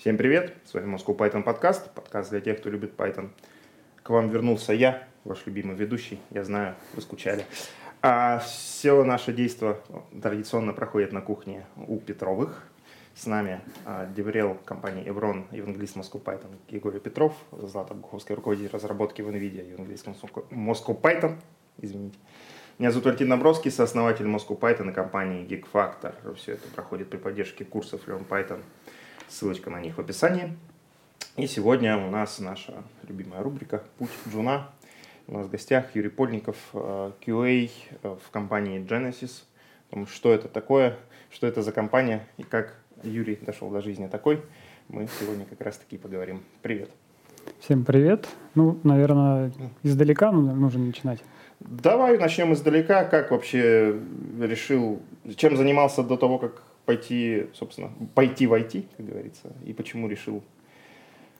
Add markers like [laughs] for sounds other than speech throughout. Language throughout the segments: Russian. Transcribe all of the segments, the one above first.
Всем привет, с вами Moscow Python подкаст, подкаст для тех, кто любит Python. К вам вернулся я, ваш любимый ведущий, я знаю, вы скучали. А все наше действие традиционно проходит на кухне у Петровых. С нами а, Деврел компании Evron, евангелист Moscow Python Григорий Петров, Злата Буховская, руководитель разработки в NVIDIA, евангелист Moscow Python, извините. Меня зовут Валентин Набровский, сооснователь Moscow Python и компании Geek Factor. Все это проходит при поддержке курсов Learn Python Ссылочка на них в описании. И сегодня у нас наша любимая рубрика «Путь Джуна». У нас в гостях Юрий Польников, э, QA э, в компании Genesis. Что это такое, что это за компания и как Юрий дошел до жизни такой, мы сегодня как раз таки поговорим. Привет. Всем привет. Ну, наверное, издалека нужно начинать. Давай начнем издалека. Как вообще решил, чем занимался до того, как пойти, собственно, пойти в IT, как говорится, и почему решил?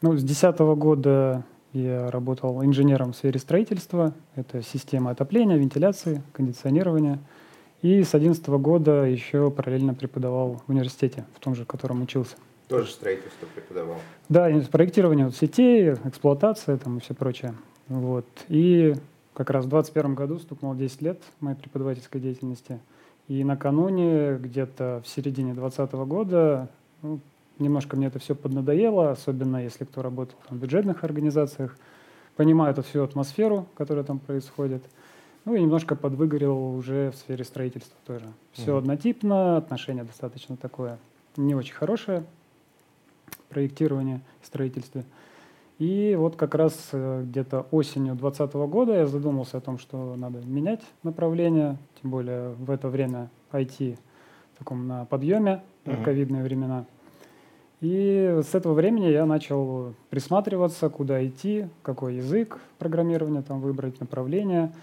Ну, с 2010 года я работал инженером в сфере строительства. Это система отопления, вентиляции, кондиционирования. И с 2011 года еще параллельно преподавал в университете, в том же, в котором учился. Тоже строительство преподавал? Да, проектирование вот сетей, эксплуатация там и все прочее. Вот. И как раз в 2021 году стукнуло 10 лет моей преподавательской деятельности – и накануне, где-то в середине 2020 года, ну, немножко мне это все поднадоело, особенно если кто работал там, в бюджетных организациях, понимаю эту всю атмосферу, которая там происходит. Ну и немножко подвыгорел уже в сфере строительства тоже. Все mm-hmm. однотипно, отношение достаточно такое не очень хорошее, проектирование строительство. И вот как раз э, где-то осенью 2020 года я задумался о том, что надо менять направление, тем более в это время IT в таком на подъеме, uh-huh. ковидные времена. И с этого времени я начал присматриваться, куда идти, какой язык программирования там выбрать, направление.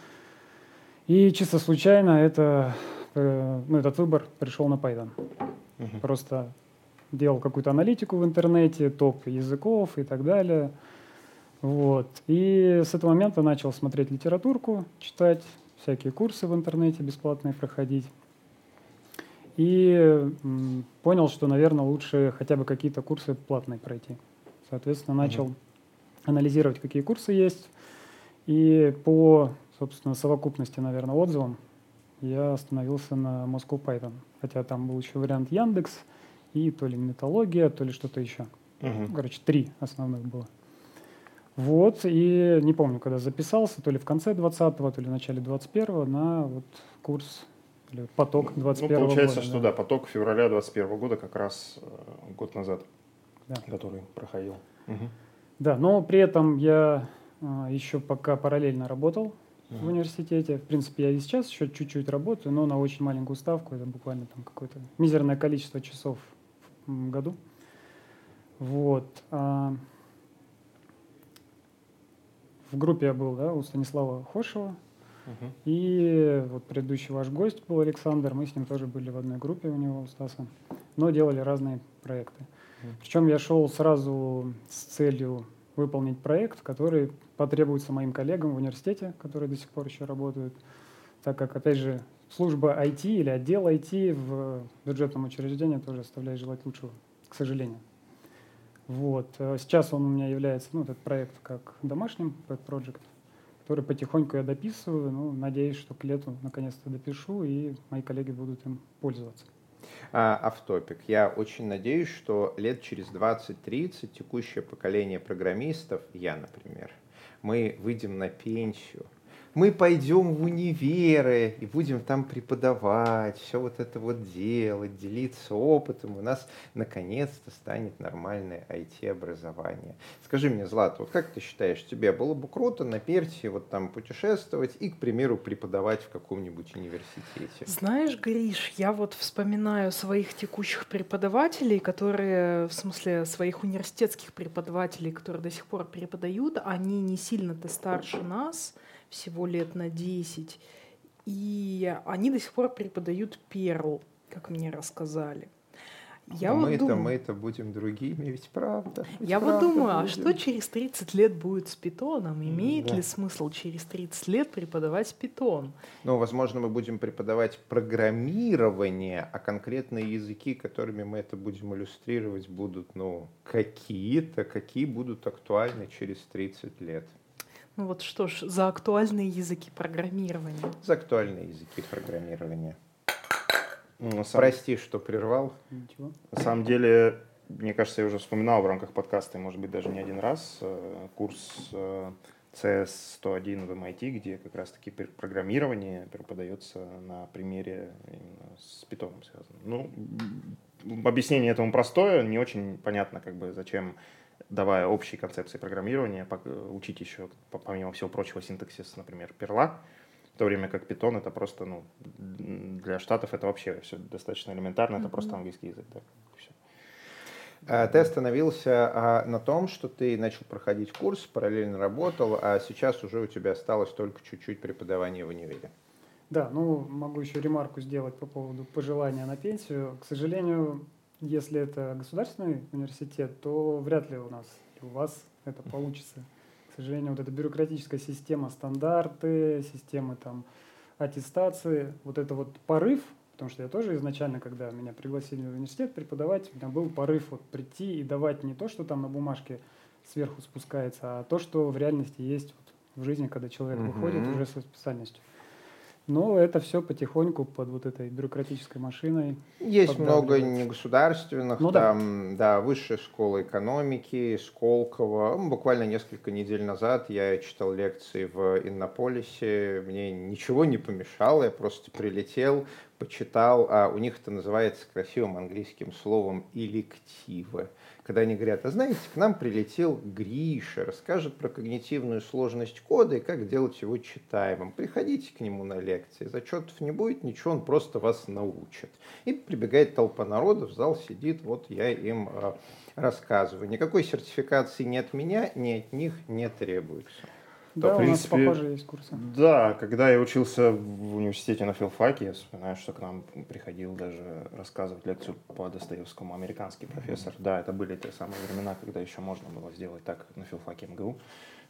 И чисто случайно это, э, ну, этот выбор пришел на Python. Uh-huh. Просто делал какую-то аналитику в интернете, топ языков и так далее. Вот. И с этого момента начал смотреть литературку, читать, всякие курсы в интернете бесплатные проходить. И понял, что, наверное, лучше хотя бы какие-то курсы платные пройти. Соответственно, начал mm-hmm. анализировать, какие курсы есть. И по, собственно, совокупности, наверное, отзывам я остановился на Moscow Python. Хотя там был еще вариант Яндекс и то ли металлогия, то ли что-то еще. Uh-huh. Короче, три основных было. Вот, и не помню, когда записался, то ли в конце 20-го, то ли в начале 21-го на вот курс или поток 21 ну, получается, года. что да. да, поток февраля 21 года как раз э, год назад, да. который проходил. Угу. Да, но при этом я э, еще пока параллельно работал угу. в университете. В принципе, я и сейчас еще чуть-чуть работаю, но на очень маленькую ставку. Это буквально там какое-то мизерное количество часов году. Вот. А, в группе я был, да, у Станислава Хошева. Uh-huh. И вот предыдущий ваш гость был Александр, мы с ним тоже были в одной группе у него, у Стаса, но делали разные проекты. Uh-huh. Причем я шел сразу с целью выполнить проект, который потребуется моим коллегам в университете, которые до сих пор еще работают, так как, опять же, служба IT или отдел IT в бюджетном учреждении тоже оставляет желать лучшего, к сожалению. Вот. Э, сейчас он у меня является, ну, этот проект как домашним, Pet Project, который потихоньку я дописываю. Ну, надеюсь, что к лету наконец-то допишу, и мои коллеги будут им пользоваться. Автопик. Я очень надеюсь, что лет через 20-30 текущее поколение программистов, я, например, мы выйдем на пенсию – мы пойдем в универы и будем там преподавать, все вот это вот делать, делиться опытом, у нас наконец-то станет нормальное IT-образование. Скажи мне, Злата, вот как ты считаешь, тебе было бы круто на Персии вот там путешествовать и, к примеру, преподавать в каком-нибудь университете? Знаешь, Гриш, я вот вспоминаю своих текущих преподавателей, которые, в смысле, своих университетских преподавателей, которые до сих пор преподают, они не сильно-то старше нас, всего лет на 10. И они до сих пор преподают Перл, как мне рассказали. Я вот мы-то, думаю, мы-то будем другими, ведь правда. ведь я вот правда думаю, а будем. что через 30 лет будет с питоном? Имеет Да. ли смысл через 30 лет преподавать питон? Ну, возможно, мы будем преподавать программирование, а конкретные языки, которыми мы это будем иллюстрировать, будут, ну, какие-то, какие будут актуальны через 30 лет. Ну вот что ж, за актуальные языки программирования. За актуальные языки программирования. Ну, самом- Прости, что прервал. Ничего. На самом деле, мне кажется, я уже вспоминал в рамках подкаста, и, может быть, даже не один раз, э, курс э, CS101 в MIT, где как раз-таки пр- программирование преподается на примере именно с питоном связано. Ну, объяснение этому простое, не очень понятно, как бы, зачем, давая общие концепции программирования, э, учить еще, по- помимо всего прочего, синтаксис, например, перла, в то время как питон это просто, ну, для штатов это вообще все достаточно элементарно, это просто английский язык, да, всё. А, Ты остановился а, на том, что ты начал проходить курс, параллельно работал, а сейчас уже у тебя осталось только чуть-чуть преподавания в универе. Да, ну могу еще ремарку сделать по поводу пожелания на пенсию. К сожалению, если это государственный университет, то вряд ли у нас, у вас это получится. К сожалению, вот эта бюрократическая система, стандарты, системы там аттестации, вот это вот порыв, потому что я тоже изначально, когда меня пригласили в университет преподавать, у меня был порыв вот прийти и давать не то, что там на бумажке сверху спускается, а то, что в реальности есть вот в жизни, когда человек Мгм. выходит уже со специальностью. Но это все потихоньку под вот этой бюрократической машиной. Есть много негосударственных, Ну да. там, да. высшая школа экономики, Сколково. Ну, Буквально несколько недель назад я читал лекции в Иннополисе, мне ничего не помешало, я просто прилетел, почитал, а у них это называется красивым английским словом «элективы». Когда они говорят, а знаете, к нам прилетел Гриша, расскажет про когнитивную сложность кода и как делать его читаемым. Приходите к нему на лекции, зачетов не будет, ничего, он просто вас научит. И прибегает толпа народа, в зал сидит, вот я им э, рассказываю. Никакой сертификации ни от меня, ни от них не требуется. Да, в у нас принципе, похожие есть курсы. Да, когда я учился в университете на филфаке, я вспоминаю, что к нам приходил даже рассказывать лекцию по Достоевскому американский профессор. Да, это были те самые времена, когда еще можно было сделать так на филфаке МГУ.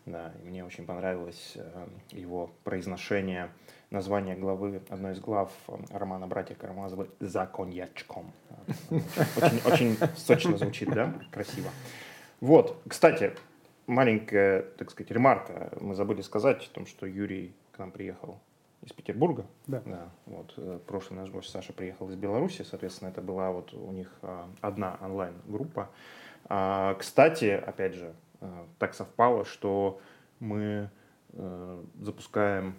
Да, и мне очень понравилось э, его произношение названия главы, одной из глав э, романа «Братья Карамазовы» «За коньячком». Очень, очень сочно звучит, да? Красиво. Вот, кстати, маленькая, так сказать, ремарка. Мы забыли сказать о том, что Юрий к нам приехал из Петербурга. Да. Да, вот э, прошлый наш гость Саша приехал из Беларуси, соответственно, это была вот у них а, одна онлайн-группа. А, Кстати, опять же, э, так совпало, что мы э, запускаем,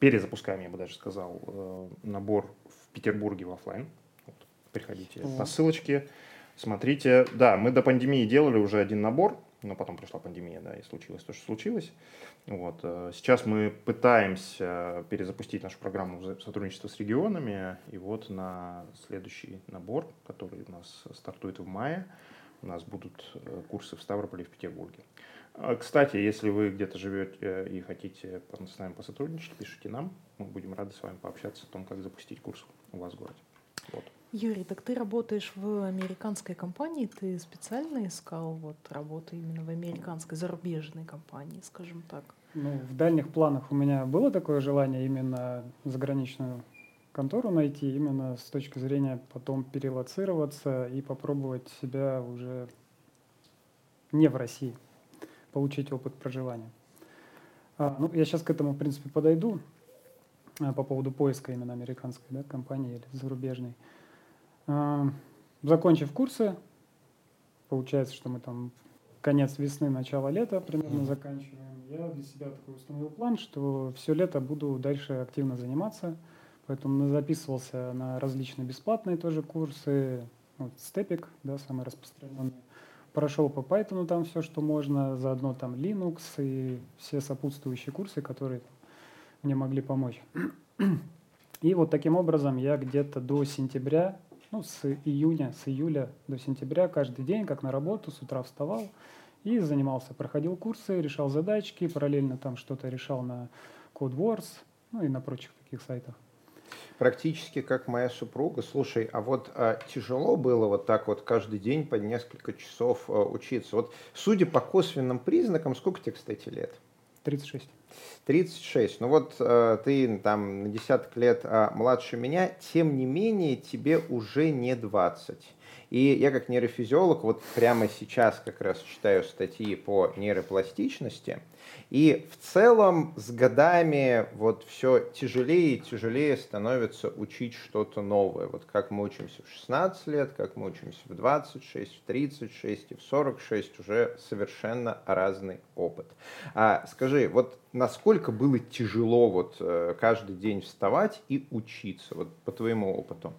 перезапускаем, я бы даже сказал, набор в Петербурге в офлайн. Вот, Приходите О. по ссылочке, смотрите. Да, мы до пандемии делали уже один набор, но потом пришла пандемия, да, и случилось то, что случилось. Вот. э, Сейчас мы пытаемся перезапустить нашу программу сотрудничества с регионами, и вот на следующий набор, который у нас стартует в мае, у нас будут э, курсы в Ставрополе и в Петербурге. А, Кстати, если вы где-то живете э, и хотите с нами посотрудничать, пишите нам, мы будем рады с вами пообщаться о том, как запустить курс у вас в городе. Вот. Юрий, так ты работаешь в американской компании, ты специально искал вот работу именно в американской, зарубежной компании, скажем так? Ну, в дальних планах у меня было такое желание именно заграничную контору найти, именно с точки зрения потом перелоцироваться и попробовать себя уже не в России, получить опыт проживания. А, ну, я сейчас к этому, в принципе, подойду а, по поводу поиска именно американской да, компании или зарубежной. А, закончив курсы, получается, что мы там конец весны, начало лета примерно заканчиваем. Я для себя такой установил план, что все лето буду дальше активно заниматься. Поэтому записывался на различные бесплатные тоже курсы. Вот, Степик, да, самый распространенный. Прошел по Python там все, что можно, заодно там Linux и все сопутствующие курсы, которые мне могли помочь. [clears throat] И вот таким образом я где-то до сентября, ну, с июня, с июля до сентября каждый день, как на работу, с утра вставал и занимался, проходил курсы, решал задачки, параллельно там что-то решал на CodeWars, ну и на прочих таких сайтах. Практически как моя супруга. Слушай, а вот а, тяжело было вот так вот каждый день по несколько часов а, учиться? Вот судя по косвенным признакам, сколько тебе, кстати, лет? 36. 36. Ну вот э, ты там на десяток лет э, младше меня, тем не менее тебе уже не 20. И я как нейрофизиолог вот прямо сейчас как раз читаю статьи по нейропластичности. И в целом с годами вот все тяжелее и тяжелее становится учить что-то новое. Вот как мы учимся в 16 лет, как мы учимся в 26, в 36 и в 46 уже совершенно разный опыт. А скажи, вот насколько было тяжело вот э, каждый день вставать и учиться, вот по твоему опыту?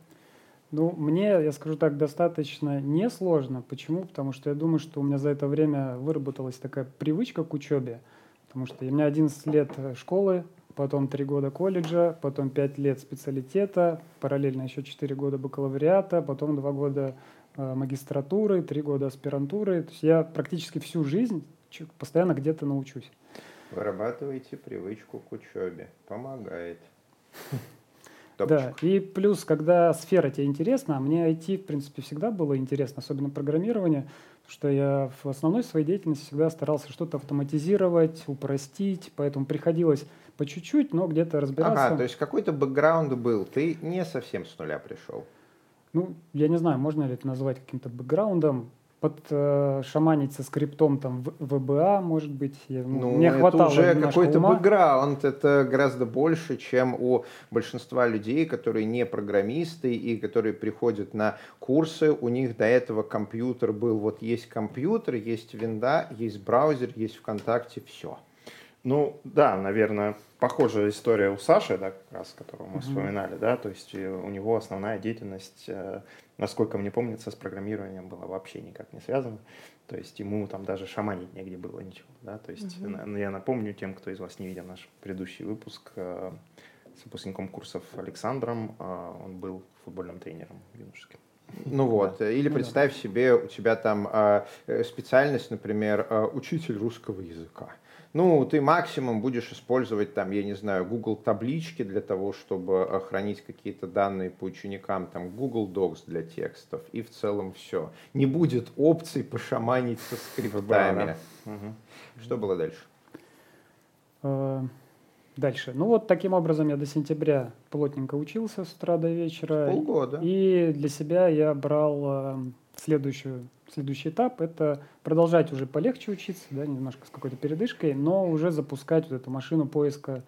Ну, мне, я скажу так, достаточно несложно. Почему? Потому что я думаю, что у меня за это время выработалась такая привычка к учебе. Потому что у меня 11 лет школы, потом 3 года колледжа, потом 5 лет специалитета, параллельно еще 4 года бакалавриата, потом 2 года э, магистратуры, 3 года аспирантуры. То есть я практически всю жизнь постоянно где-то научусь. Вырабатывайте привычку к учебе. Помогает. Да, и плюс, когда сфера тебе интересна, а мне IT, в принципе, всегда было интересно, особенно программирование, что я в основной своей деятельности всегда старался что-то автоматизировать, упростить, поэтому приходилось по чуть-чуть, но где-то разбираться. Ага, то есть какой-то бэкграунд был, ты не совсем с нуля пришел. Ну, я не знаю, можно ли это назвать каким-то бэкграундом под э, шаманить со скриптом там в ВБА, может быть, я, ну, ну, мне хватало это уже какой-то бэкграунд, это гораздо больше, чем у большинства людей, которые не программисты и которые приходят на курсы, у них до этого компьютер был, вот есть компьютер, есть винда, есть браузер, есть ВКонтакте, все. Ну, да, наверное, похожая история у Саши, да, как раз, которого мы mm-hmm. вспоминали, да, то есть э, у него основная деятельность, э, насколько мне помнится, с программированием была вообще никак не связана, то есть ему там даже шаманить негде было ничего, да, то есть mm-hmm. я напомню тем, кто из вас не видел наш предыдущий выпуск с выпускником курсов Александром, он был футбольным тренером юношеским. Ну вот, да. или ну представь да. себе, у тебя там специальность, например, учитель русского языка ну, ты максимум будешь использовать там, я не знаю, Google таблички для того, чтобы хранить какие-то данные по ученикам, там Google Docs для текстов, и в целом все. Не будет опций пошаманить со скриптами. Что было дальше? Э, дальше. Ну вот таким образом я до сентября плотненько учился с утра до вечера. Полгода. И для себя я брал э, следующую следующий этап – это продолжать уже полегче учиться, да, немножко с какой-то передышкой, но уже запускать вот эту машину поиска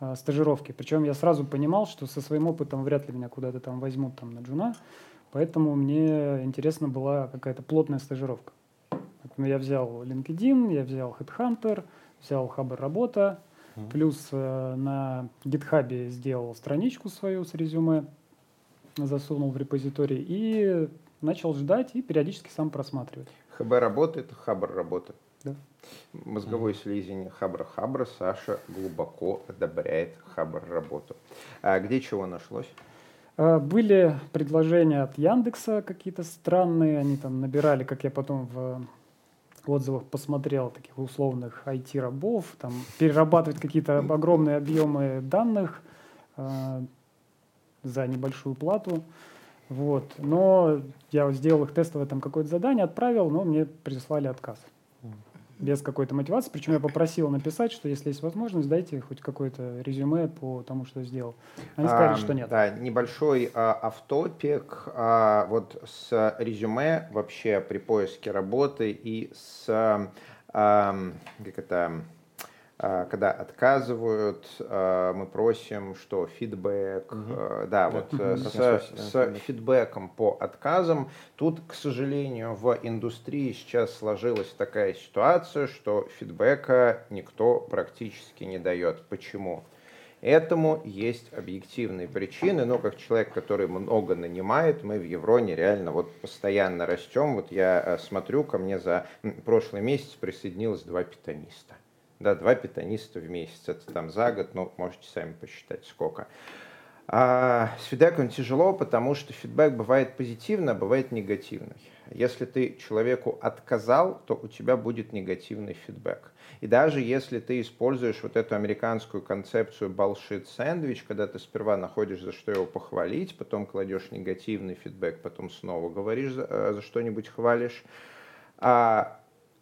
э, стажировки. Причем я сразу понимал, что со своим опытом вряд ли меня куда-то там возьмут там, на джуна, поэтому мне интересна была какая-то плотная стажировка. Поэтому я взял LinkedIn, я взял Headhunter, взял Хабр Работа, mm-hmm. плюс э, на GitHub сделал страничку свою с резюме, засунул в репозиторий и начал ждать и периодически сам просматривать. ХБ работает, Хабр работает. Да. Мозговой mm. слизень Хабра-Хабра Саша глубоко одобряет Хабр работу. А где чего нашлось? А, были предложения от Яндекса какие-то странные, они там набирали, как я потом в отзывах посмотрел, таких условных IT-рабов, там перерабатывать какие-то огромные объемы данных э, за небольшую плату. Вот. Но я сделал их тестовое там какое-то задание, отправил, но мне прислали отказ. Без какой-то мотивации. Причем я попросил написать, что если есть возможность, дайте хоть какое-то резюме по тому, что сделал. Они сказали, а, что нет. Да, небольшой а, автопик. А, вот с резюме вообще при поиске работы и с а, как это когда отказывают, а, мы просим, что фидбэк, угу. да, да, вот угу. с, с, с фидбэком по отказам. Тут, к сожалению, в индустрии сейчас сложилась такая ситуация, что фидбэка никто практически не дает. Почему? Этому есть объективные причины, но как человек, который много нанимает, мы в Евроне реально вот постоянно растем. Вот я смотрю, ко мне за прошлый месяц присоединилось два питаниста. Да, два питаниста в месяц. Это там за год, ну, можете сами посчитать, сколько. А с фидбэком тяжело, потому что фидбэк бывает позитивный, а бывает негативный. Если ты человеку отказал, то у тебя будет негативный фидбэк. И даже если ты используешь вот эту американскую концепцию bullshit сэндвич, когда ты сперва находишь за что его похвалить, потом кладешь негативный фидбэк, потом снова говоришь за, э, за что-нибудь хвалишь, а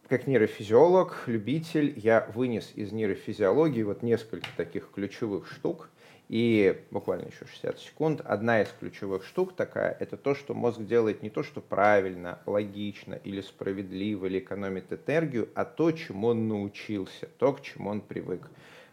как нейрофизиолог, любитель, я вынес из нейрофизиологии вот несколько таких ключевых штук, и буквально еще 60 секунд. Одна из ключевых штук такая, это то, что мозг делает не то, что правильно, логично или справедливо, или экономит энергию, а то, чему он научился, то, к чему он привык.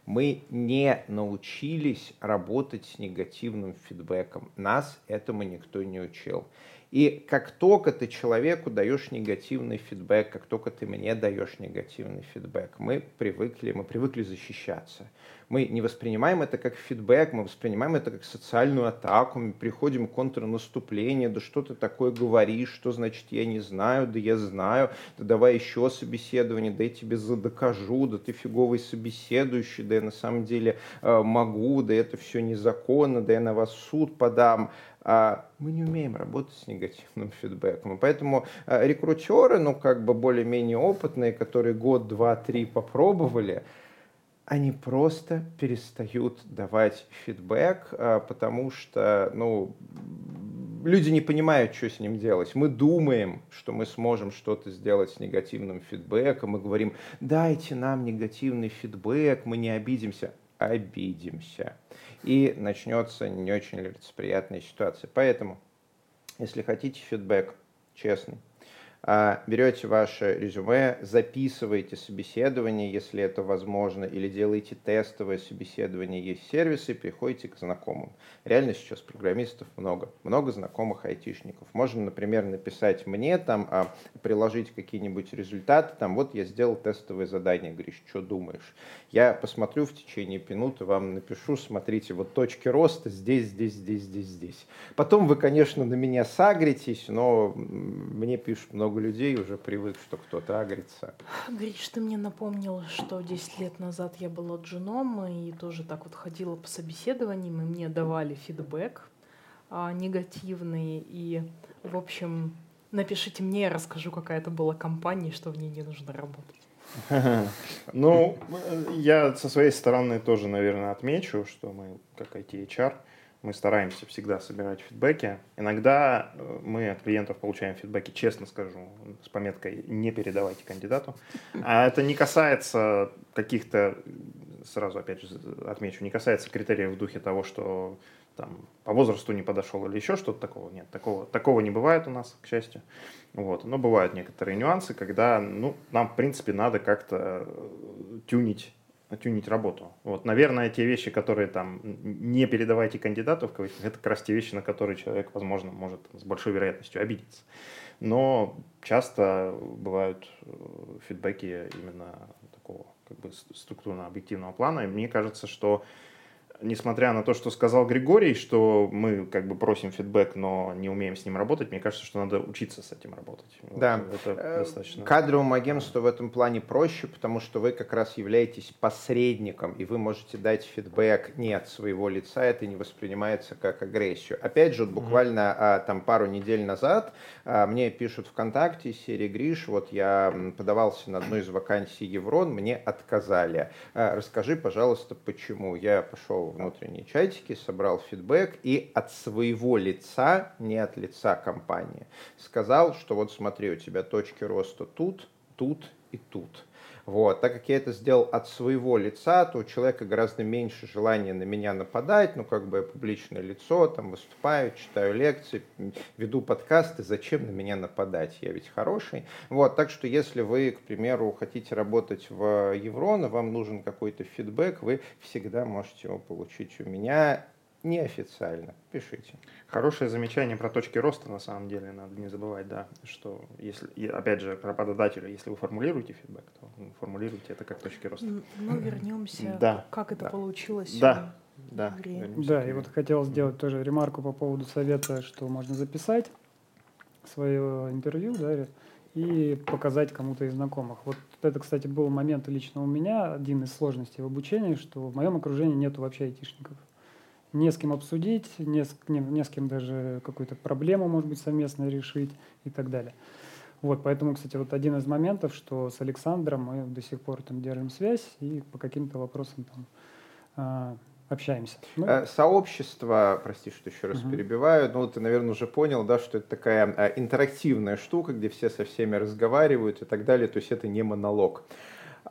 Мы не научились работать с негативным фидбэком. Нас этому никто не учил. И как только ты человеку даешь негативный фидбэк, как только ты мне даешь негативный фидбэк, мы привыкли, мы привыкли защищаться. Мы не воспринимаем это как фидбэк, мы воспринимаем это как социальную атаку, мы приходим к контрнаступлению, да что ты такое говоришь, что значит я не знаю, да я знаю, да давай еще собеседование, да я тебе докажу, да ты фиговый собеседующий, да я на самом деле э, могу, да это все незаконно, да я на вас суд подам мы не умеем работать с негативным фидбэком. Поэтому а, рекрутеры, ну, как бы более-менее опытные, которые год, два, три попробовали, они просто перестают давать фидбэк, а, потому что, ну, люди не понимают, что с ним делать. Мы думаем, что мы сможем что-то сделать с негативным фидбэком. Мы говорим, дайте нам негативный фидбэк, мы не обидимся. Обидимся и начнется не очень лицеприятная ситуация. Поэтому, если хотите фидбэк честный, берете ваше резюме, записываете собеседование, если это возможно, или делаете тестовое собеседование, есть сервисы, приходите к знакомым. Реально сейчас программистов много, много знакомых айтишников. Можно, например, написать мне, там, а, приложить какие-нибудь результаты, там, вот я сделал тестовое задание, говоришь, что думаешь? Я посмотрю в течение минуты, вам напишу, смотрите, вот точки роста здесь, здесь, здесь, здесь, здесь. Потом вы, конечно, на меня сагритесь, но мне пишут много людей, уже привык, что кто-то агрится. Гриш, ты мне напомнил, что 10 лет назад я была джуном и тоже так вот ходила по собеседованиям, и мне давали фидбэк а, негативный. И, в общем, напишите мне, я расскажу, какая это была компания, что в ней не нужно работать. [laughs] Ну, я со своей стороны тоже, наверное, отмечу, что мы, как IT-HR, мы стараемся всегда собирать фидбэки. Иногда э, мы от клиентов получаем фидбэки, честно скажу, с пометкой «не передавайте кандидату». А это не касается каких-то, сразу опять же отмечу, не касается критериев в духе того, что там, по возрасту не подошел или еще что-то такого. Нет, такого, такого не бывает у нас, к счастью. Вот. Но бывают некоторые нюансы, когда ну, нам, в принципе, надо как-то э, тюнить тюнить работу. Вот, наверное, те вещи, которые там не передавайте кандидату, в кавычках, это как раз те вещи, на которые человек, возможно, может с большой вероятностью обидеться. Но часто бывают э, фидбэки именно такого как бы структурно-объективного плана. И мне кажется, что несмотря на то, что сказал Григорий, что мы как бы просим фидбэк, но не умеем с ним работать, мне кажется, что надо учиться с этим работать. Да. Вот, это э, достаточно. Кадровому агентству в этом плане проще, потому что вы как раз являетесь посредником, и вы можете дать фидбэк не от своего лица, это не воспринимается как агрессию. Опять же, вот буквально mm-hmm. там пару недель назад а, мне пишут ВКонтакте из серии Гриш, вот я подавался на одну из вакансий Еврон, мне отказали. А, расскажи, пожалуйста, почему. Я пошел внутренние чатики, собрал фидбэк и от своего лица, не от лица компании, сказал, что вот смотри, у тебя точки роста тут, тут и тут. Вот. Так как я это сделал от своего лица, то у человека гораздо меньше желания на меня нападать, ну, как бы я публичное лицо, там выступаю, читаю лекции, веду подкасты, зачем на меня нападать, я ведь хороший. Вот. Так что если вы, к примеру, хотите работать в Еврона, вам нужен какой-то фидбэк, вы всегда можете его получить у меня неофициально. Пишите. Хорошее замечание про точки роста, на самом деле, надо не забывать, да, что если, и опять же, работодателю, если вы формулируете фидбэк, то формулируйте это как точки роста. Ну, вернемся, да, как это да. получилось. Да, да. Да, и вот хотел сделать тоже ремарку по поводу совета, что можно записать свое интервью, да, и показать кому-то из знакомых. Вот это, кстати, был момент лично у меня, один из сложностей в обучении, что в моем окружении нету вообще айтишников. Не с кем обсудить, не с, не, не с кем даже какую-то проблему, может быть, совместно решить и так далее. Вот, поэтому, кстати, вот один из моментов, что с Александром мы до сих пор там держим связь и по каким-то вопросам там а, общаемся. Ну, э, Сообщество, прости, что еще раз угу. перебиваю, ну ты, наверное, уже понял, да, что это такая э, интерактивная штука, где все со всеми разговаривают и так далее, то есть это не монолог.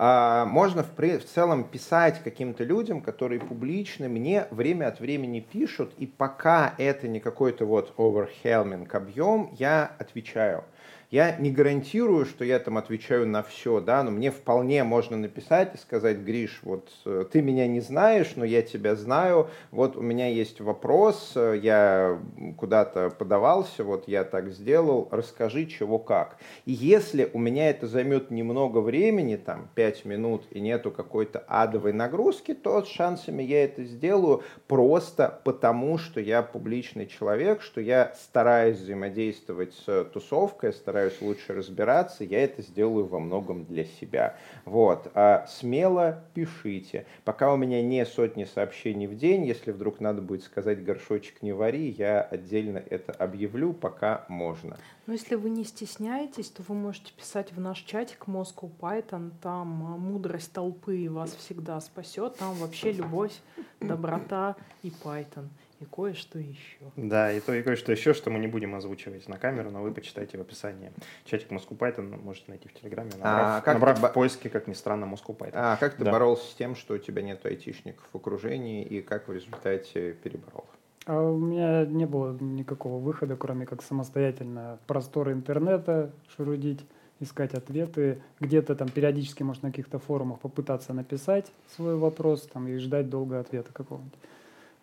А, можно в, в целом писать каким-то людям, которые публичны, мне время от времени пишут, и пока это не какой-то вот overwhelming объем, я отвечаю. Я не гарантирую, что я там отвечаю на все, да, но мне вполне можно написать и сказать, Гриш, вот э, ты меня не знаешь, но я тебя знаю, вот у меня есть вопрос, э, я куда-то подавался, вот я так сделал, расскажи, чего как. И если у меня это займет немного времени, там, 5 минут, и нету какой-то адовой нагрузки, то с шансами я это сделаю просто потому, что я публичный человек, что я стараюсь взаимодействовать с тусовкой, стараюсь стараюсь лучше разбираться, я это сделаю во многом для себя. Вот. А смело пишите. Пока у меня не сотни сообщений в день, если вдруг надо будет сказать горшочек не вари, я отдельно это объявлю, пока можно. Но если вы не стесняетесь, то вы можете писать в наш чатик Moscow Python, там а, мудрость толпы вас всегда спасет, там вообще любовь, доброта и Python и кое-что еще. Да, и то, и кое-что еще, что мы не будем озвучивать на камеру, но вы почитайте в описании. Чатик Moscow Python можете найти в Телеграме, набрав, а, как набрав ты... в поиске, как ни странно, Moscow Python. А как ты да. боролся с тем, что у тебя нет айтишников в окружении, и как в результате переборол? А у меня не было никакого выхода, кроме как самостоятельно просторы интернета шурудить, искать ответы, где-то там периодически, может, на каких-то форумах попытаться написать свой вопрос там, и ждать долго ответа какого-нибудь.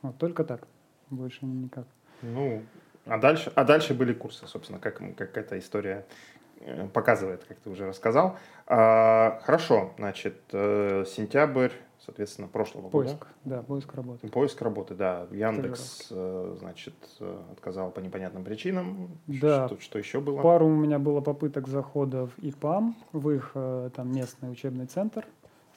Вот, только так больше никак. Ну, а дальше, а дальше были курсы, собственно, как, как эта история э, показывает, как ты уже рассказал. А, хорошо, значит, э, сентябрь, соответственно, прошлого поиск, года. Поиск, да, поиск работы. Поиск работы, да. Яндекс, э, значит, отказал по непонятным причинам. Да. Что, что еще было? Пару у меня было попыток захода в ИПАМ, в их там местный учебный центр.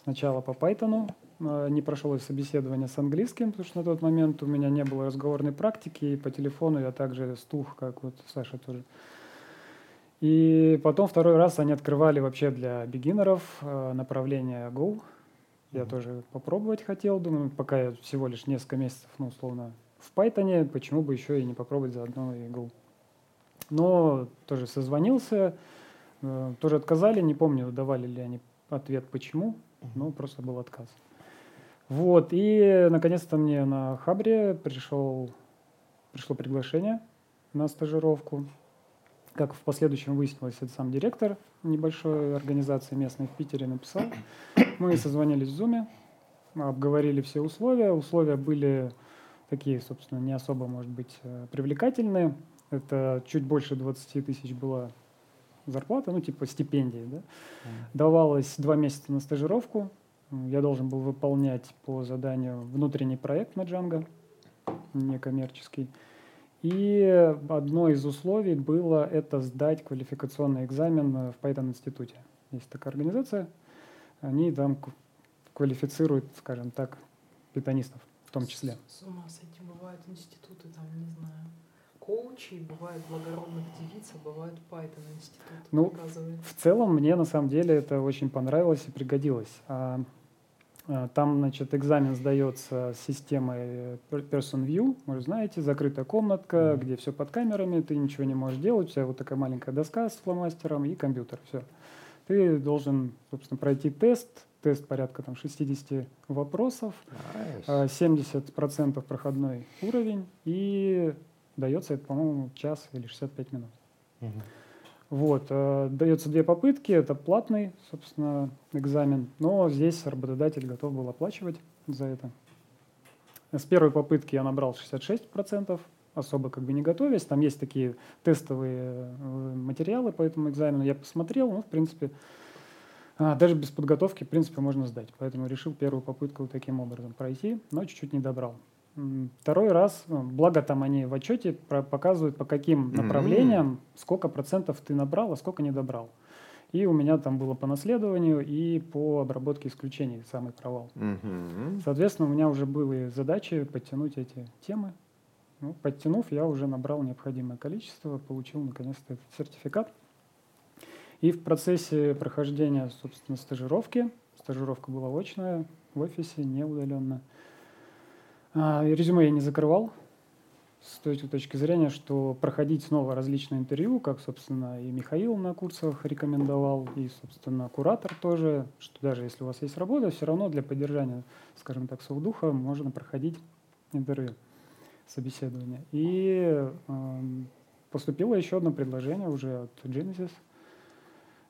Сначала по Python, Э, не прошло собеседование с английским, потому что на тот момент у меня не было разговорной практики, и по телефону я также стух, как вот Саша тоже. И потом второй раз они открывали вообще для бигинеров э, направление Go. Я тоже попробовать хотел, думаю, пока я всего лишь несколько месяцев, ну, условно, в Python, почему бы еще и не попробовать заодно и Go. Но тоже созвонился, э, тоже отказали, не помню, давали ли они ответ почему, но просто был отказ. Вот, и наконец-то мне на Хабре пришел, пришло приглашение на стажировку. Как в последующем выяснилось, это сам директор небольшой организации местной в Питере написал. Мы созвонились в Зуме, обговорили все условия. Условия были такие, собственно, не особо, может быть, э, привлекательные. Это чуть больше 20 тысяч была зарплата, ну, типа стипендии, да. Давалось два месяца на стажировку, я должен был выполнять по заданию внутренний проект на Django, некоммерческий. И одно из условий было это сдать квалификационный экзамен в Python институте. Есть такая организация, они там квалифицируют, скажем так, питонистов в том числе. С ума сойти, бывают институты, там, не знаю, коучи, бывают благородных девиц, а бывают Python институты. Ну, в целом мне на самом деле это очень понравилось и пригодилось. Э, там, значит, экзамен сдается с системой э, Person View, вы же знаете, закрытая комнатка, mm-hmm. где все под камерами, ты ничего не можешь делать, у тебя вот такая маленькая доска с фломастером и компьютер, все. Ты должен, собственно, пройти тест, тест порядка там 60 вопросов, nice. 70% э, проходной уровень, и дается это, по-моему, час или 65 минут. Mm-hmm. Вот, э, дается две попытки, это платный, собственно, экзамен, но здесь работодатель готов был оплачивать за это. С первой попытки я набрал 66%, особо как бы не готовясь. Там есть такие тестовые э, материалы по этому экзамену. Я посмотрел, ну, в принципе, а, даже без подготовки, в принципе, можно сдать. Поэтому решил первую попытку таким образом пройти, но чуть-чуть не добрал. Второй раз, ну, благо там они в отчете показывают, по каким направлениям, mm-hmm. сколько процентов ты набрал, а сколько не добрал. И у меня там было по наследованию и по обработке исключений самый провал. Соответственно, у меня уже были задачи подтянуть эти темы. Ну, подтянув, я уже набрал необходимое количество, получил наконец-то этот сертификат. И в процессе прохождения, собственно, стажировки, стажировка была очная, в офисе, не удаленно, и резюме я не закрывал, с той точки зрения, что проходить снова различные интервью, как, собственно, и Михаил на курсах рекомендовал, и, собственно, куратор тоже, что даже если у вас есть работа, все равно для поддержания, скажем так, своего духа можно проходить интервью, собеседование. И э, поступило еще одно предложение уже от Genesis,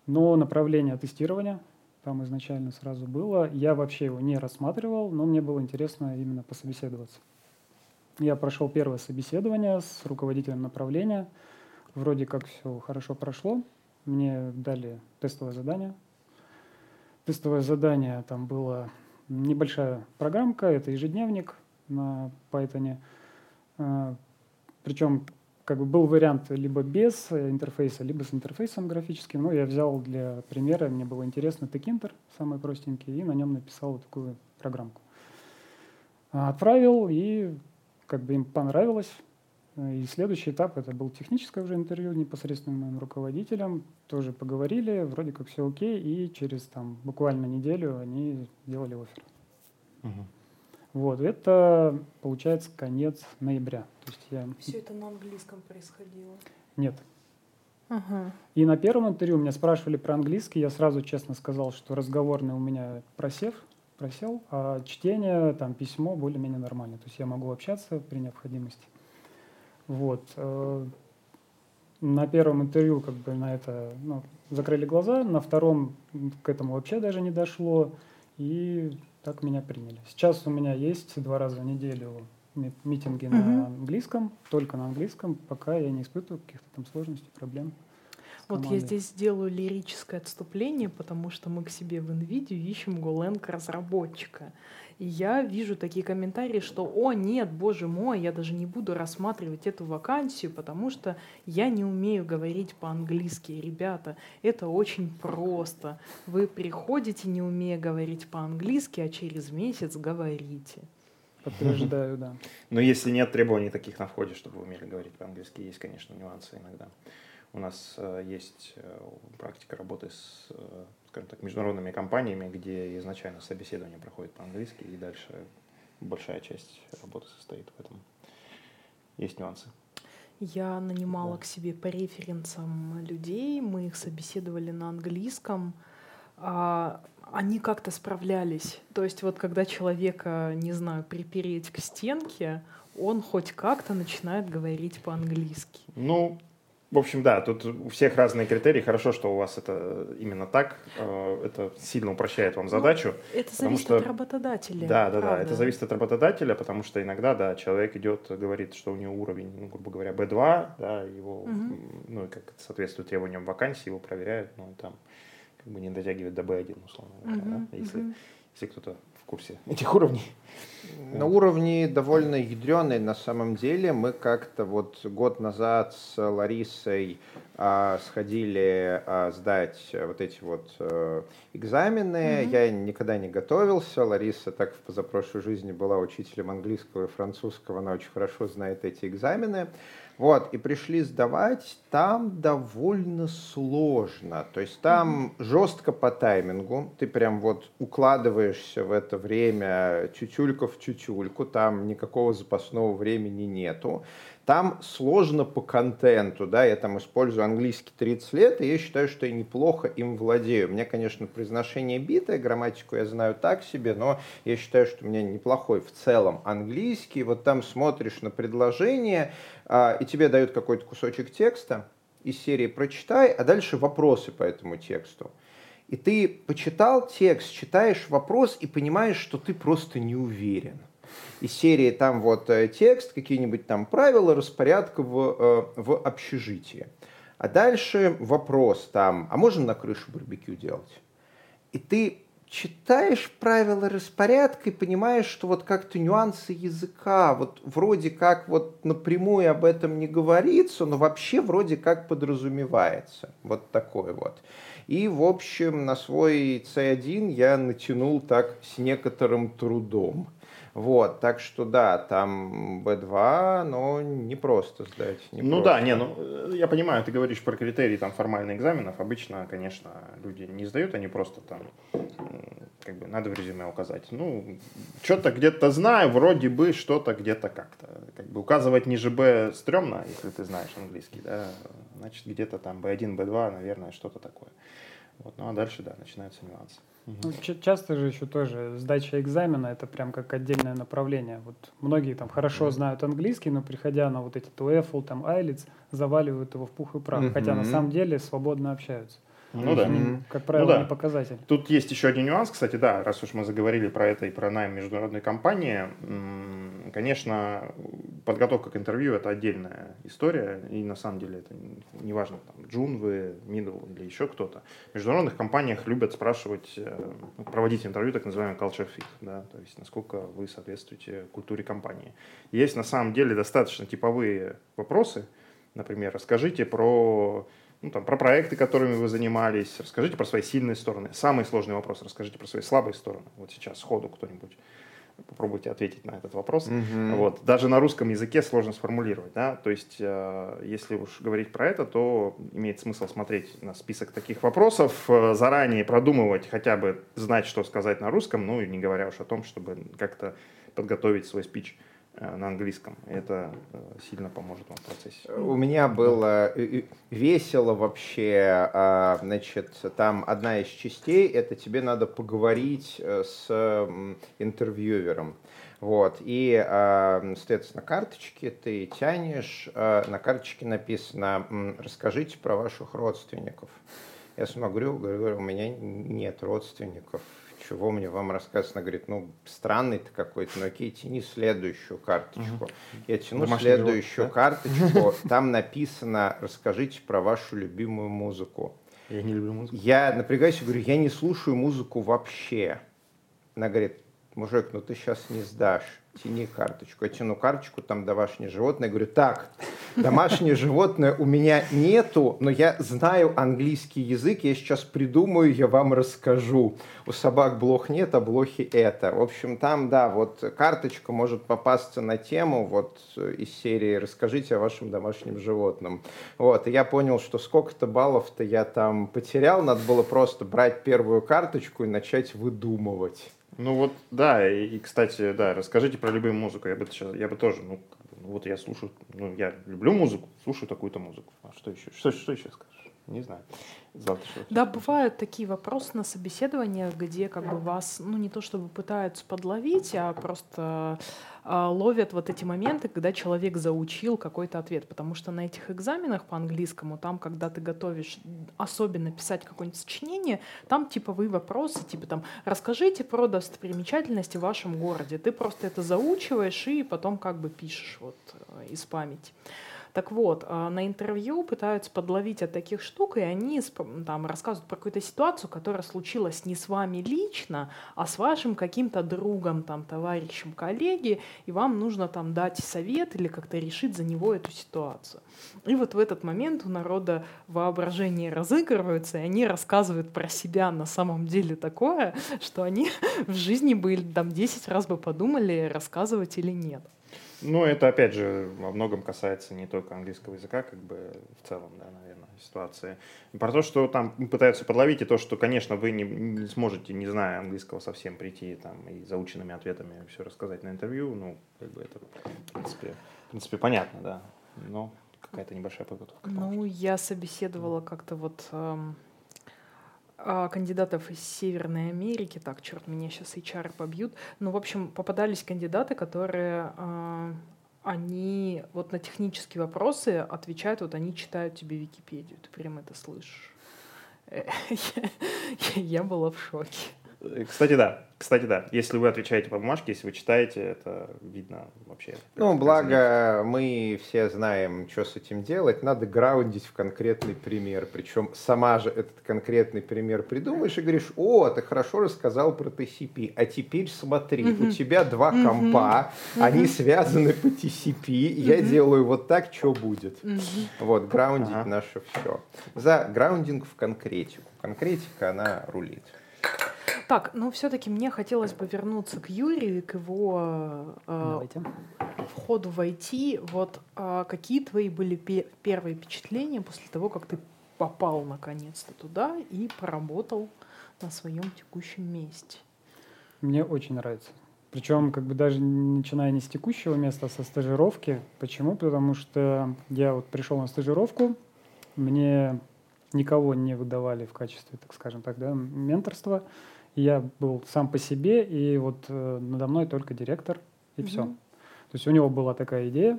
но направление тестирования там изначально сразу было. Я вообще его не рассматривал, но мне было интересно именно пособеседоваться. Я прошел первое собеседование с руководителем направления. Вроде как все хорошо прошло. Мне дали тестовое задание. Тестовое задание там было небольшая программка, это ежедневник на Python. А, Причем как бы был вариант либо без интерфейса, либо с интерфейсом графическим. Но я взял для примера, мне было интересно Текинтер, самый простенький, и на нем написал вот такую программку. Отправил, и как бы им понравилось. И следующий этап это был техническое уже интервью непосредственно моим руководителем. Тоже поговорили, вроде как все окей, и через там буквально неделю они сделали офер. Мгм. Вот, это получается конец ноября. То есть я... Все это на английском происходило. Нет. Ага. И на первом интервью меня спрашивали про английский, я сразу честно сказал, что разговорный у меня просев, просел, а чтение, там, письмо более-менее нормально. То есть я могу общаться при необходимости. Вот. э, На первом интервью как бы на это ну, закрыли глаза, на втором к этому вообще даже не дошло, и так меня приняли. Сейчас у меня есть два раза в неделю ми- митинги Мгм. на английском, только на английском, пока я не испытываю каких-то там сложностей, проблем. Вот я здесь сделаю лирическое отступление, потому что мы к себе в NVIDIA ищем Golang разработчика. И я вижу такие комментарии, что «О, нет, боже мой, я даже не буду рассматривать эту вакансию, потому что я не умею говорить по-английски». Ребята, это очень просто. Вы приходите, не умея говорить по-английски, а через месяц говорите. Подтверждаю, да. [laughs] Но если нет требований таких на входе, чтобы вы умели говорить по-английски, есть, конечно, нюансы иногда. У нас э, есть э, практика работы с, э, скажем так, международными компаниями, где изначально собеседование проходит по-английски, и дальше большая часть работы состоит в этом. Есть нюансы. Я нанимала Да. к себе по референсам людей, мы их собеседовали на английском. а, они как-то справлялись. То есть вот когда человека, не знаю, припереть к стенке, он хоть как-то начинает говорить по-английски. Ну, в общем, да, тут у всех разные критерии. Хорошо, что у вас это именно так. Э, Это сильно упрощает вам Ну, задачу. Это Потому зависит что- от работодателя. Да, да, да. правда. Это зависит от работодателя, потому что иногда, да, человек идет, говорит, что у него уровень, ну, грубо говоря, B2, да, его, м, ну, как это соответствует требованиям вакансии, его проверяют, ну, там, как бы не дотягивает до B1, условно говоря, Мгм, да, если, мгм. если кто-то в курсе этих уровней. На уровне довольно ядреный на самом деле. Мы как-то вот год назад с Ларисой сходили а, сдать вот эти вот э, экзамены. Мгм. Я никогда не готовился. Лариса так в позапрошлой жизни была учителем английского и французского. Она очень хорошо знает эти экзамены. Вот, и пришли сдавать, там довольно сложно. То есть там жестко по таймингу. Ты прям вот укладываешься в это время тютюлька в тютюльку, там никакого запасного времени нету. Там сложно по контенту, да, я там использую английский 30 лет, и я считаю, что я неплохо им владею. Мне, конечно, произношение битое, грамматику я знаю так себе, но я считаю, что у меня неплохой в целом английский. Вот там смотришь на предложение, а, и тебе дают какой-то кусочек текста из серии «Прочитай», а дальше вопросы по этому тексту. И ты почитал текст, читаешь вопрос и понимаешь, что ты просто не уверен. Из серии там вот э, текст, какие-нибудь там правила распорядка в, э, в общежитии. А дальше вопрос там, а можно на крышу барбекю делать? И ты читаешь правила распорядка и понимаешь, что вот как-то нюансы языка, вот вроде как вот напрямую об этом не говорится, но вообще вроде как подразумевается. Вот такой вот. И, в общем, на свой C1 я натянул так с некоторым трудом. Вот, так что да, там B2, но не просто сдать. Не ну просто. да, не, ну э, я понимаю, ты говоришь про критерии там формальных экзаменов. Обычно, конечно, люди не сдают, они просто там как бы надо в резюме указать. Ну, что-то где-то знаю, вроде бы что-то где-то как-то. Как бы указывать ниже Б стрёмно, если ты знаешь английский, да, значит где-то там B1, B2, наверное, что-то такое. Вот, ну а дальше, да, начинаются нюансы. Ну, часто же еще тоже сдача экзамена это прям как отдельное направление. Вот многие там хорошо mm-hmm. знают английский, но приходя на вот эти TOEFL, там IELTS, заваливают его в пух и прах, mm-hmm. хотя на самом деле свободно общаются. Ну да. Как правило, ну, да. не показатель. Тут есть еще один нюанс, кстати, да, раз уж мы заговорили про это и про найм международной компании, конечно, подготовка к интервью это отдельная история, и на самом деле это не важно, там, джун вы, мидл или еще кто-то. В международных компаниях любят спрашивать, э, проводить интервью, так называемый culture fit, да, то есть насколько вы соответствуете культуре компании. Есть на самом деле достаточно типовые вопросы, например, расскажите про ну, там, про проекты, которыми вы занимались, расскажите про свои сильные стороны. Самый сложный вопрос, расскажите про свои слабые стороны. Вот сейчас сходу кто-нибудь попробуйте ответить на этот вопрос. Mm-hmm. Вот. Даже на русском языке сложно сформулировать. Да? То есть, э, если уж говорить про это, то имеет смысл смотреть на список таких вопросов, э, заранее продумывать, хотя бы знать, что сказать на русском, ну и не говоря уж о том, чтобы как-то подготовить свой спич. Э, на английском. Это э, сильно поможет вам в процессе. У меня было э, весело вообще. А, значит, там одна из частей, это тебе надо поговорить с интервьюером. Вот. И, а, соответственно, карточки ты тянешь. А, на карточке написано «Расскажите про ваших родственников». Я смотрю, говорю, у меня нет родственников чего мне вам рассказывать? Она говорит, ну, странный ты какой-то, ну окей, тяни следующую карточку. Угу. Я тяну Домашний следующую живот, да? карточку, там написано, расскажите про вашу любимую музыку. Я не люблю музыку. Я напрягаюсь и говорю, я не слушаю музыку вообще. Она говорит, мужик, ну ты сейчас не сдашь тяни карточку. Я тяну карточку, там домашнее животное. Я говорю, так, домашнее животное у меня нету, но я знаю английский язык, я сейчас придумаю, я вам расскажу. У собак блох нет, а блохи это. В общем, там, да, вот карточка может попасться на тему вот из серии «Расскажите о вашем домашнем животном». Вот, и я понял, что сколько-то баллов-то я там потерял, надо было просто брать первую карточку и начать выдумывать. Ну вот, да, и, и, кстати, да, расскажите про любую музыку. Я бы сейчас, я бы тоже, ну, ну, вот я слушаю, ну, я люблю музыку, слушаю такую-то музыку. А что еще? Что, что еще скажешь? Не знаю. Завтра да, бывают такие вопросы на собеседованиях, где как бы вас, ну не то чтобы пытаются подловить, а просто ловят вот эти моменты, когда человек заучил какой-то ответ. Потому что на этих экзаменах по английскому, там, когда ты готовишь особенно писать какое-нибудь сочинение, там типовые вопросы, типа там «расскажите про достопримечательности в вашем городе». Ты просто это заучиваешь и потом как бы пишешь вот э, из памяти. Так вот, а, на интервью пытаются подловить от таких штук, и они там рассказывают про какую-то ситуацию, которая случилась не с вами лично, а с вашим каким-то другом, там, товарищем, коллеги, и вам нужно там дать совет или как-то решить за него эту ситуацию. И вот в этот момент у народа воображение разыгрывается, и они рассказывают про себя на самом деле такое, что они [laughs] в жизни бы там 10 раз бы подумали, рассказывать или нет. Ну, это, опять же, во многом касается не только английского языка, как бы в целом, да, наверное, ситуации. Про то, что там пытаются подловить, и то, что, конечно, вы не, не сможете, не зная английского, совсем прийти там и заученными ответами все рассказать на интервью, ну, как бы это, в принципе, в принципе понятно, да. Но какая-то небольшая подготовка. Ну, я собеседовала как-то вот эм, кандидатов из Северной Америки, так, черт, меня сейчас HR побьют, но, в общем, попадались кандидаты, которые э, они вот на технические вопросы отвечают, вот они читают тебе Википедию, ты прям это слышишь. [laughs] Я была в шоке. Э, кстати, да. Кстати, да. Если вы отвечаете по бумажке, если вы читаете, это видно вообще. Ну, благо мы все знаем, что с этим делать. Надо граундить в конкретный пример. Причем сама же этот конкретный пример придумаешь и говоришь, о, ты хорошо рассказал про TCP, а теперь смотри, у тебя два компа, они связаны по TCP, я делаю вот так, что будет. Вот, граундить наше все. За граундинг в конкретику. Конкретика, она рулит. Так, но все-таки мне хотелось бы вернуться к Юрию, к его э, входу в IT. Вот э, какие твои были пе- первые впечатления после того, как ты попал наконец-то туда и поработал на своем текущем месте? Мне очень нравится. Причем, как бы даже начиная не с текущего места, а со стажировки. Почему? Потому что я вот пришел на стажировку, мне никого не выдавали в качестве, так скажем так, да, менторства. Я был сам по себе, и вот э, надо мной только директор, и mm-hmm. все. То есть у него была такая идея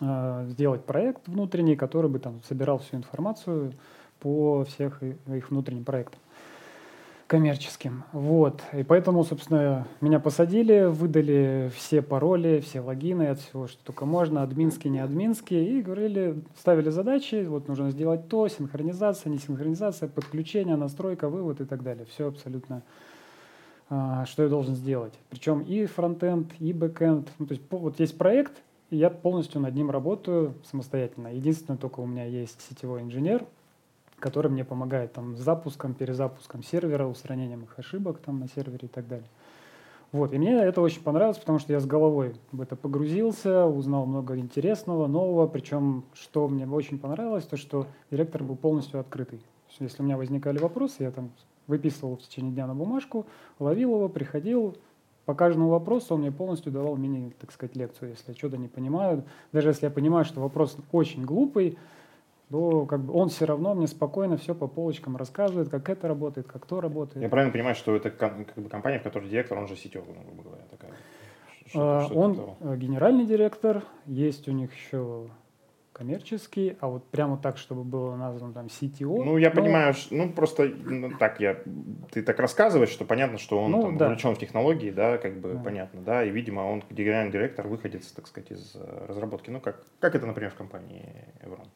э, сделать проект внутренний, который бы там собирал всю информацию по всех их внутренним проектам коммерческим. Вот. И поэтому, собственно, меня посадили, выдали все пароли, все логины от всего, что только можно, админские, не админские, и говорили, ставили задачи, вот нужно сделать то, синхронизация, не синхронизация, подключение, настройка, вывод и так далее. Все абсолютно, а, что я должен сделать. Причем и фронтенд, и бэкенд. Ну, то есть вот есть проект, и я полностью над ним работаю самостоятельно. Единственное, только у меня есть сетевой инженер, который мне помогает там с запуском, перезапуском сервера, устранением их ошибок там на сервере и так далее. Вот, и мне это очень понравилось, потому что я с головой в это погрузился, узнал много интересного, нового, причем, что мне очень понравилось, то, что директор был полностью открытый. Если у меня возникали вопросы, я там выписывал в течение дня на бумажку, ловил его, приходил, по каждому вопросу он мне полностью давал мини, так сказать, лекцию, если я что-то не понимаю. Даже если я понимаю, что вопрос очень глупый, то как бы он все равно мне спокойно все по полочкам рассказывает, как это работает, как то работает. Я правильно понимаю, что это как бы компания, в которой директор, он же сетевой, ну, грубо говоря, такая. Что, а, что он э, генеральный директор, есть у них еще коммерческий, а вот прямо так, чтобы было названо там CTO. Ну, я но... понимаю, ну, просто ну, так я, ты так рассказываешь, что понятно, что он ну, там, да. увлечен в технологии, да, как бы да. понятно, да, и, видимо, он генеральный директор выходит, так сказать, из э, разработки. Ну, как, как это, например, в компании Evron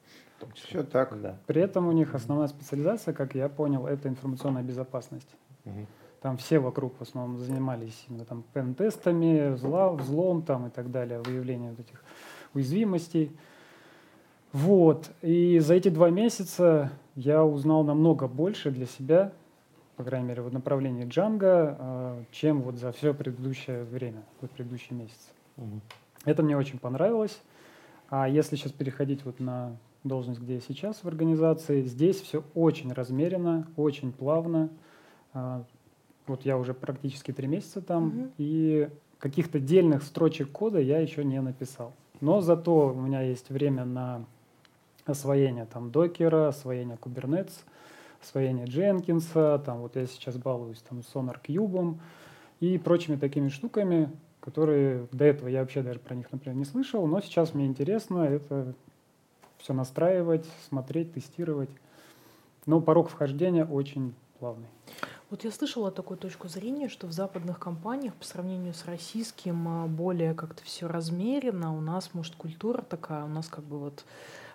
том числе. Все так. Да. При этом у них основная специализация, как я понял, это информационная безопасность. Угу. Там все вокруг в основном занимались именно там пен-тестами, взлом, взлом там и так далее, выявлением вот этих уязвимостей. Вот. И за эти два месяца я узнал намного больше для себя, по крайней мере, в направлении Джанга, а, чем вот за все предыдущее время, вот предыдущий месяц. Угу. Это мне очень понравилось. А если сейчас переходить вот на должность, где я сейчас в организации. Здесь все очень размеренно, очень плавно. А, вот я уже практически три месяца там, угу. и каких-то дельных строчек кода я еще не написал. Но зато у меня есть время на освоение там докера, освоение Kubernetes, освоение Дженкинса, там вот я сейчас балуюсь там Sonar Cube и прочими такими штуками, которые до этого я вообще даже про них, например, не слышал, но сейчас мне интересно, это все настраивать, смотреть, тестировать. Но порог вхождения очень плавный. Вот я слышала такую точку зрения, что в западных компаниях по сравнению с российским а, более как-то все размеренно. У нас, может, культура такая, у нас как бы вот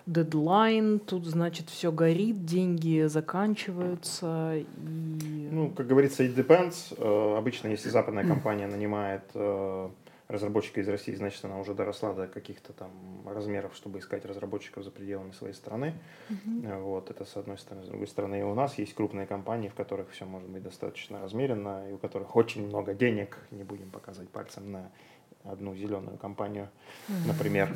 дедлайн, тут, значит, все горит, деньги заканчиваются. И... Ну, как говорится, it depends. Э, обычно, если западная компания нанимает э, разработчика из России, значит, она уже доросла до каких-то там размеров, чтобы искать разработчиков за пределами своей страны. Mm-hmm. Вот, это с одной стороны. С другой стороны, и у нас есть крупные компании, в которых все может быть достаточно размеренно, и у которых очень много денег, не будем показывать пальцем на одну зеленую компанию, например,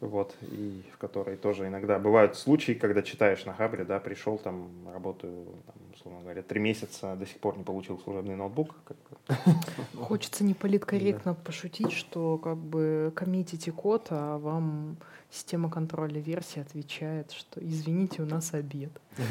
вот, и в которой тоже иногда бывают случаи, когда читаешь на Хабре, да, пришел там, работаю, там, условно говоря, три месяца, до сих пор не получил служебный ноутбук. [laughs] Хочется неполиткорректно да. пошутить, что как бы коммитите код, а вам система контроля версии отвечает, что извините, у нас обед. [laughs]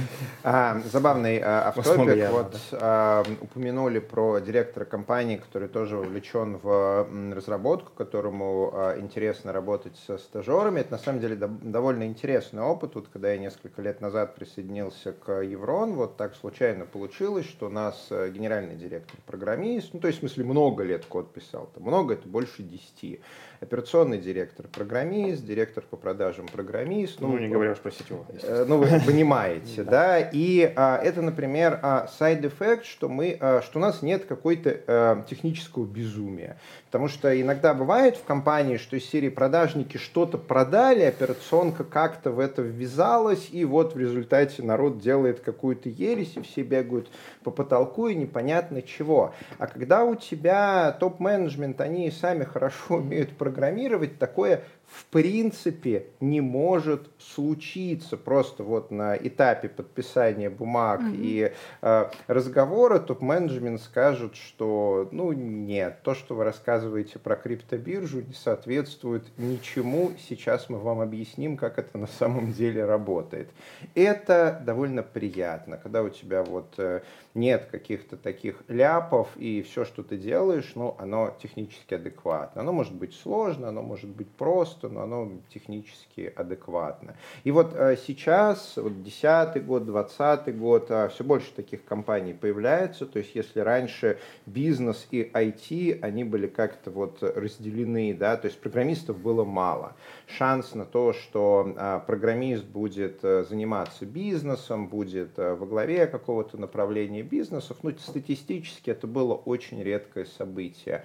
А, забавный а, автопик. Вот а, упомянули про директора компании, который тоже вовлечен в разработку, которому а, интересно работать со стажерами. Это на самом деле довольно интересный опыт. Вот когда я несколько лет назад присоединился к Еврон, вот так случилось случайно получилось, что у нас э, генеральный директор программист, ну то есть в смысле много лет код писал, там много это больше 10 операционный директор программист, директор по продажам программист. Ну, ну не говоря уж про сетевого. Э, ну, вы [laughs] понимаете, да. И а, это, например, а, side effect, что, мы, а, что у нас нет какой-то а, технического безумия. Потому что иногда бывает в компании, что из серии продажники что-то продали, операционка как-то в это ввязалась, и вот в результате народ делает какую-то ересь, и все бегают по потолку, и непонятно чего. А когда у тебя топ-менеджмент, они сами хорошо [laughs] умеют программировать, такое в принципе не может случиться просто вот на этапе подписания бумаг mm-hmm. и э, разговора топ-менеджмент скажет, что ну нет, то, что вы рассказываете про криптобиржу, не соответствует ничему. Сейчас мы вам объясним, как это на самом деле работает. Это довольно приятно, когда у тебя вот э, нет каких-то таких ляпов и все, что ты делаешь, ну оно технически адекватно. Оно может быть сложно, оно может быть просто просто, но оно технически адекватно. И вот э, сейчас, вот 10 год, 20 год, а, все больше таких компаний появляется. То есть если раньше бизнес и IT, они были как-то вот разделены, да, то есть программистов было мало. Шанс на то, что а, программист будет э, заниматься бизнесом, будет э, во главе какого-то направления бизнесов, ну, статистически это было очень редкое событие.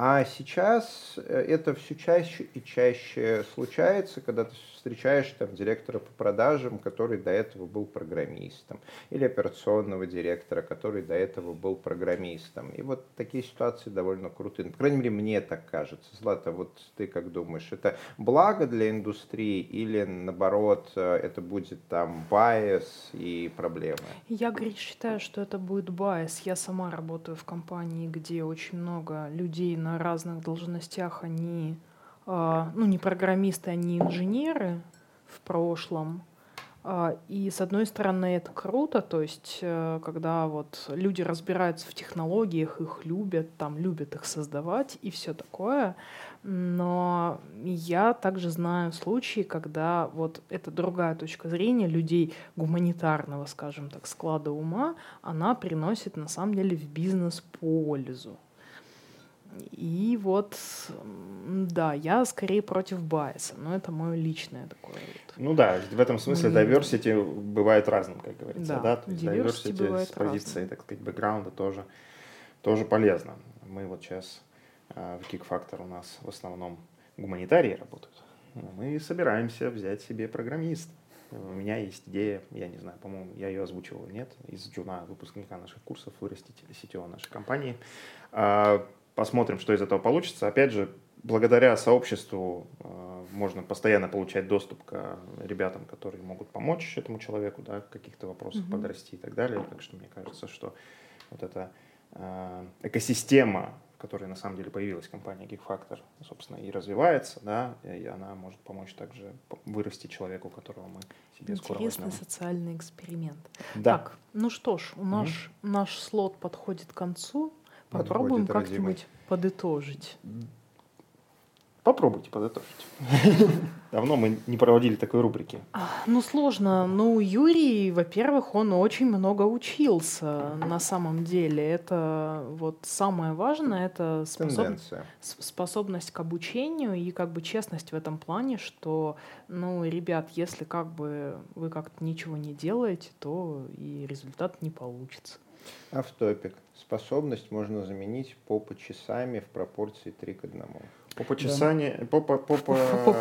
А сейчас э, это все чаще и чаще случается, когда ты встречаешь там директора по продажам, который до этого был программистом, или операционного директора, который до этого был программистом. И вот такие ситуации довольно крутые. По крайней мере, мне так кажется. Злата, вот ты как думаешь, это благо для индустрии или наоборот э, это будет там bias и проблемы? Я, говорит, считаю, что это будет bias. Я сама работаю в компании, где очень много людей на на разных должностях, они, а, ну, не программисты, они инженеры в прошлом. А, и с одной стороны это круто, то есть э, когда вот люди разбираются в технологиях, их любят, там любят их создавать и все такое. Но я также знаю случаи, когда вот эта другая точка зрения людей гуманитарного, скажем так, склада ума, она приносит на самом деле в бизнес пользу. И вот, да, я скорее против bias а, но это мое личное такое. Вот. Ну да, в этом смысле diversity бывает разным, как говорится, да, да? то есть diversity, diversity с позиции, разным. так сказать, бэкграунда тоже, тоже полезно. Мы вот сейчас э, в Kick у нас в основном гуманитарии работают. Мы собираемся взять себе программиста. У меня есть идея, я не знаю, по-моему, я ее озвучивал нет, из Джуна, выпускника наших курсов, вырастить CTO нашей компании. Посмотрим, что из этого получится. Опять же, благодаря сообществу э, можно постоянно получать доступ к ребятам, которые могут помочь этому человеку, да, в каких-то вопросах mm-hmm. подрасти и так далее. Так что мне кажется, что вот эта э, экосистема, в которой на самом деле появилась компания Geek собственно, и развивается, да, и она может помочь также вырасти человеку, которого мы себе Интересный скоро возьмем. социальный эксперимент. Да. Так, ну что ж, наш, mm-hmm. наш слот подходит к концу. Попробуем как-нибудь подытожить. Попробуйте подытожить. [laughs] Давно мы не проводили такой рубрики. А, ну, сложно. Ну, Юрий, во-первых, он очень много учился на самом деле. Это вот самое важное, это способ... способность к обучению и как бы честность в этом плане, что, ну, ребят, если как бы вы как-то ничего не делаете, то и результат не получится. Автопик. Способность можно заменить по часами в пропорции 3 к 1. По почесанию, по по по по по. По.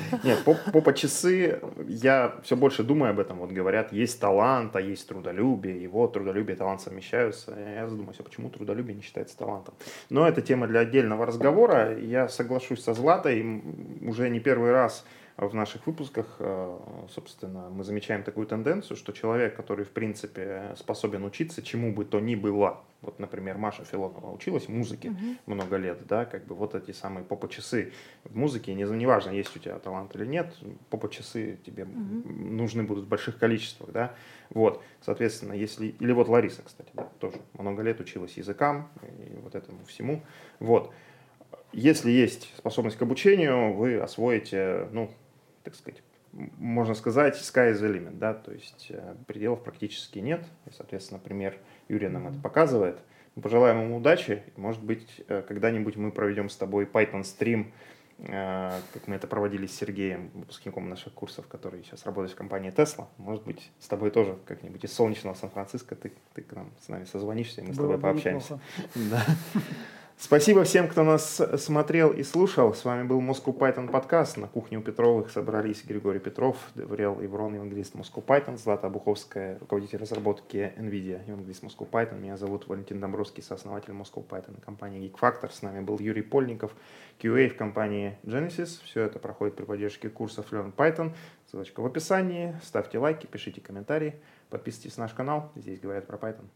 [laughs] Нет, по по по часы я все больше думаю об этом. Вот говорят, есть талант, а есть трудолюбие. Его трудолюбие и талант совмещаются. Я задумаюсь, а почему трудолюбие не считается талантом? Но это тема для отдельного разговора. Я соглашусь со Златой уже не первый раз в наших выпусках, э, собственно, мы замечаем такую тенденцию, что человек, который, в принципе, способен учиться чему бы то ни было, вот, например, Маша Филонова училась музыке uh-huh. много лет, да, как бы вот эти самые попа-часы в музыке, не, не важно, есть у тебя талант или нет, попа-часы тебе uh-huh. нужны будут в больших количествах, да, вот, соответственно, если, или вот Лариса, кстати, да, тоже много лет училась языкам и вот этому всему, вот, если есть способность к обучению, вы освоите, ну, так сказать, можно сказать, sky is the limit, да, то есть э, пределов практически нет. И, соответственно, пример Юрия нам это показывает. Мы пожелаем ему удачи. Может быть, э, когда-нибудь мы проведем с тобой Python стрим, э, как мы это проводили с Сергеем, выпускником наших курсов, который сейчас работает в компании Tesla. Может быть, с тобой тоже как-нибудь из солнечного Сан-Франциско ты, ты к нам с нами созвонишься, и мы Было с тобой пообщаемся. [laughs] Да. Спасибо всем, кто нас смотрел и слушал. С вами был Moscow Python подкаст. На кухне у Петровых собрались Григорий Петров, Деврел Иврон, евангелист Moscow Python, Злата Обуховская, руководитель разработки NVIDIA, евангелист Moscow Python. Меня зовут Валентин Домбровский, сооснователь Moscow Python компании Geek Factor. С нами был Юрий Польников, QA в компании Genesis. Все это проходит при поддержке курсов Learn Python. Ссылочка в описании. Ставьте лайки, пишите комментарии, подписывайтесь на наш канал. Здесь говорят про Python.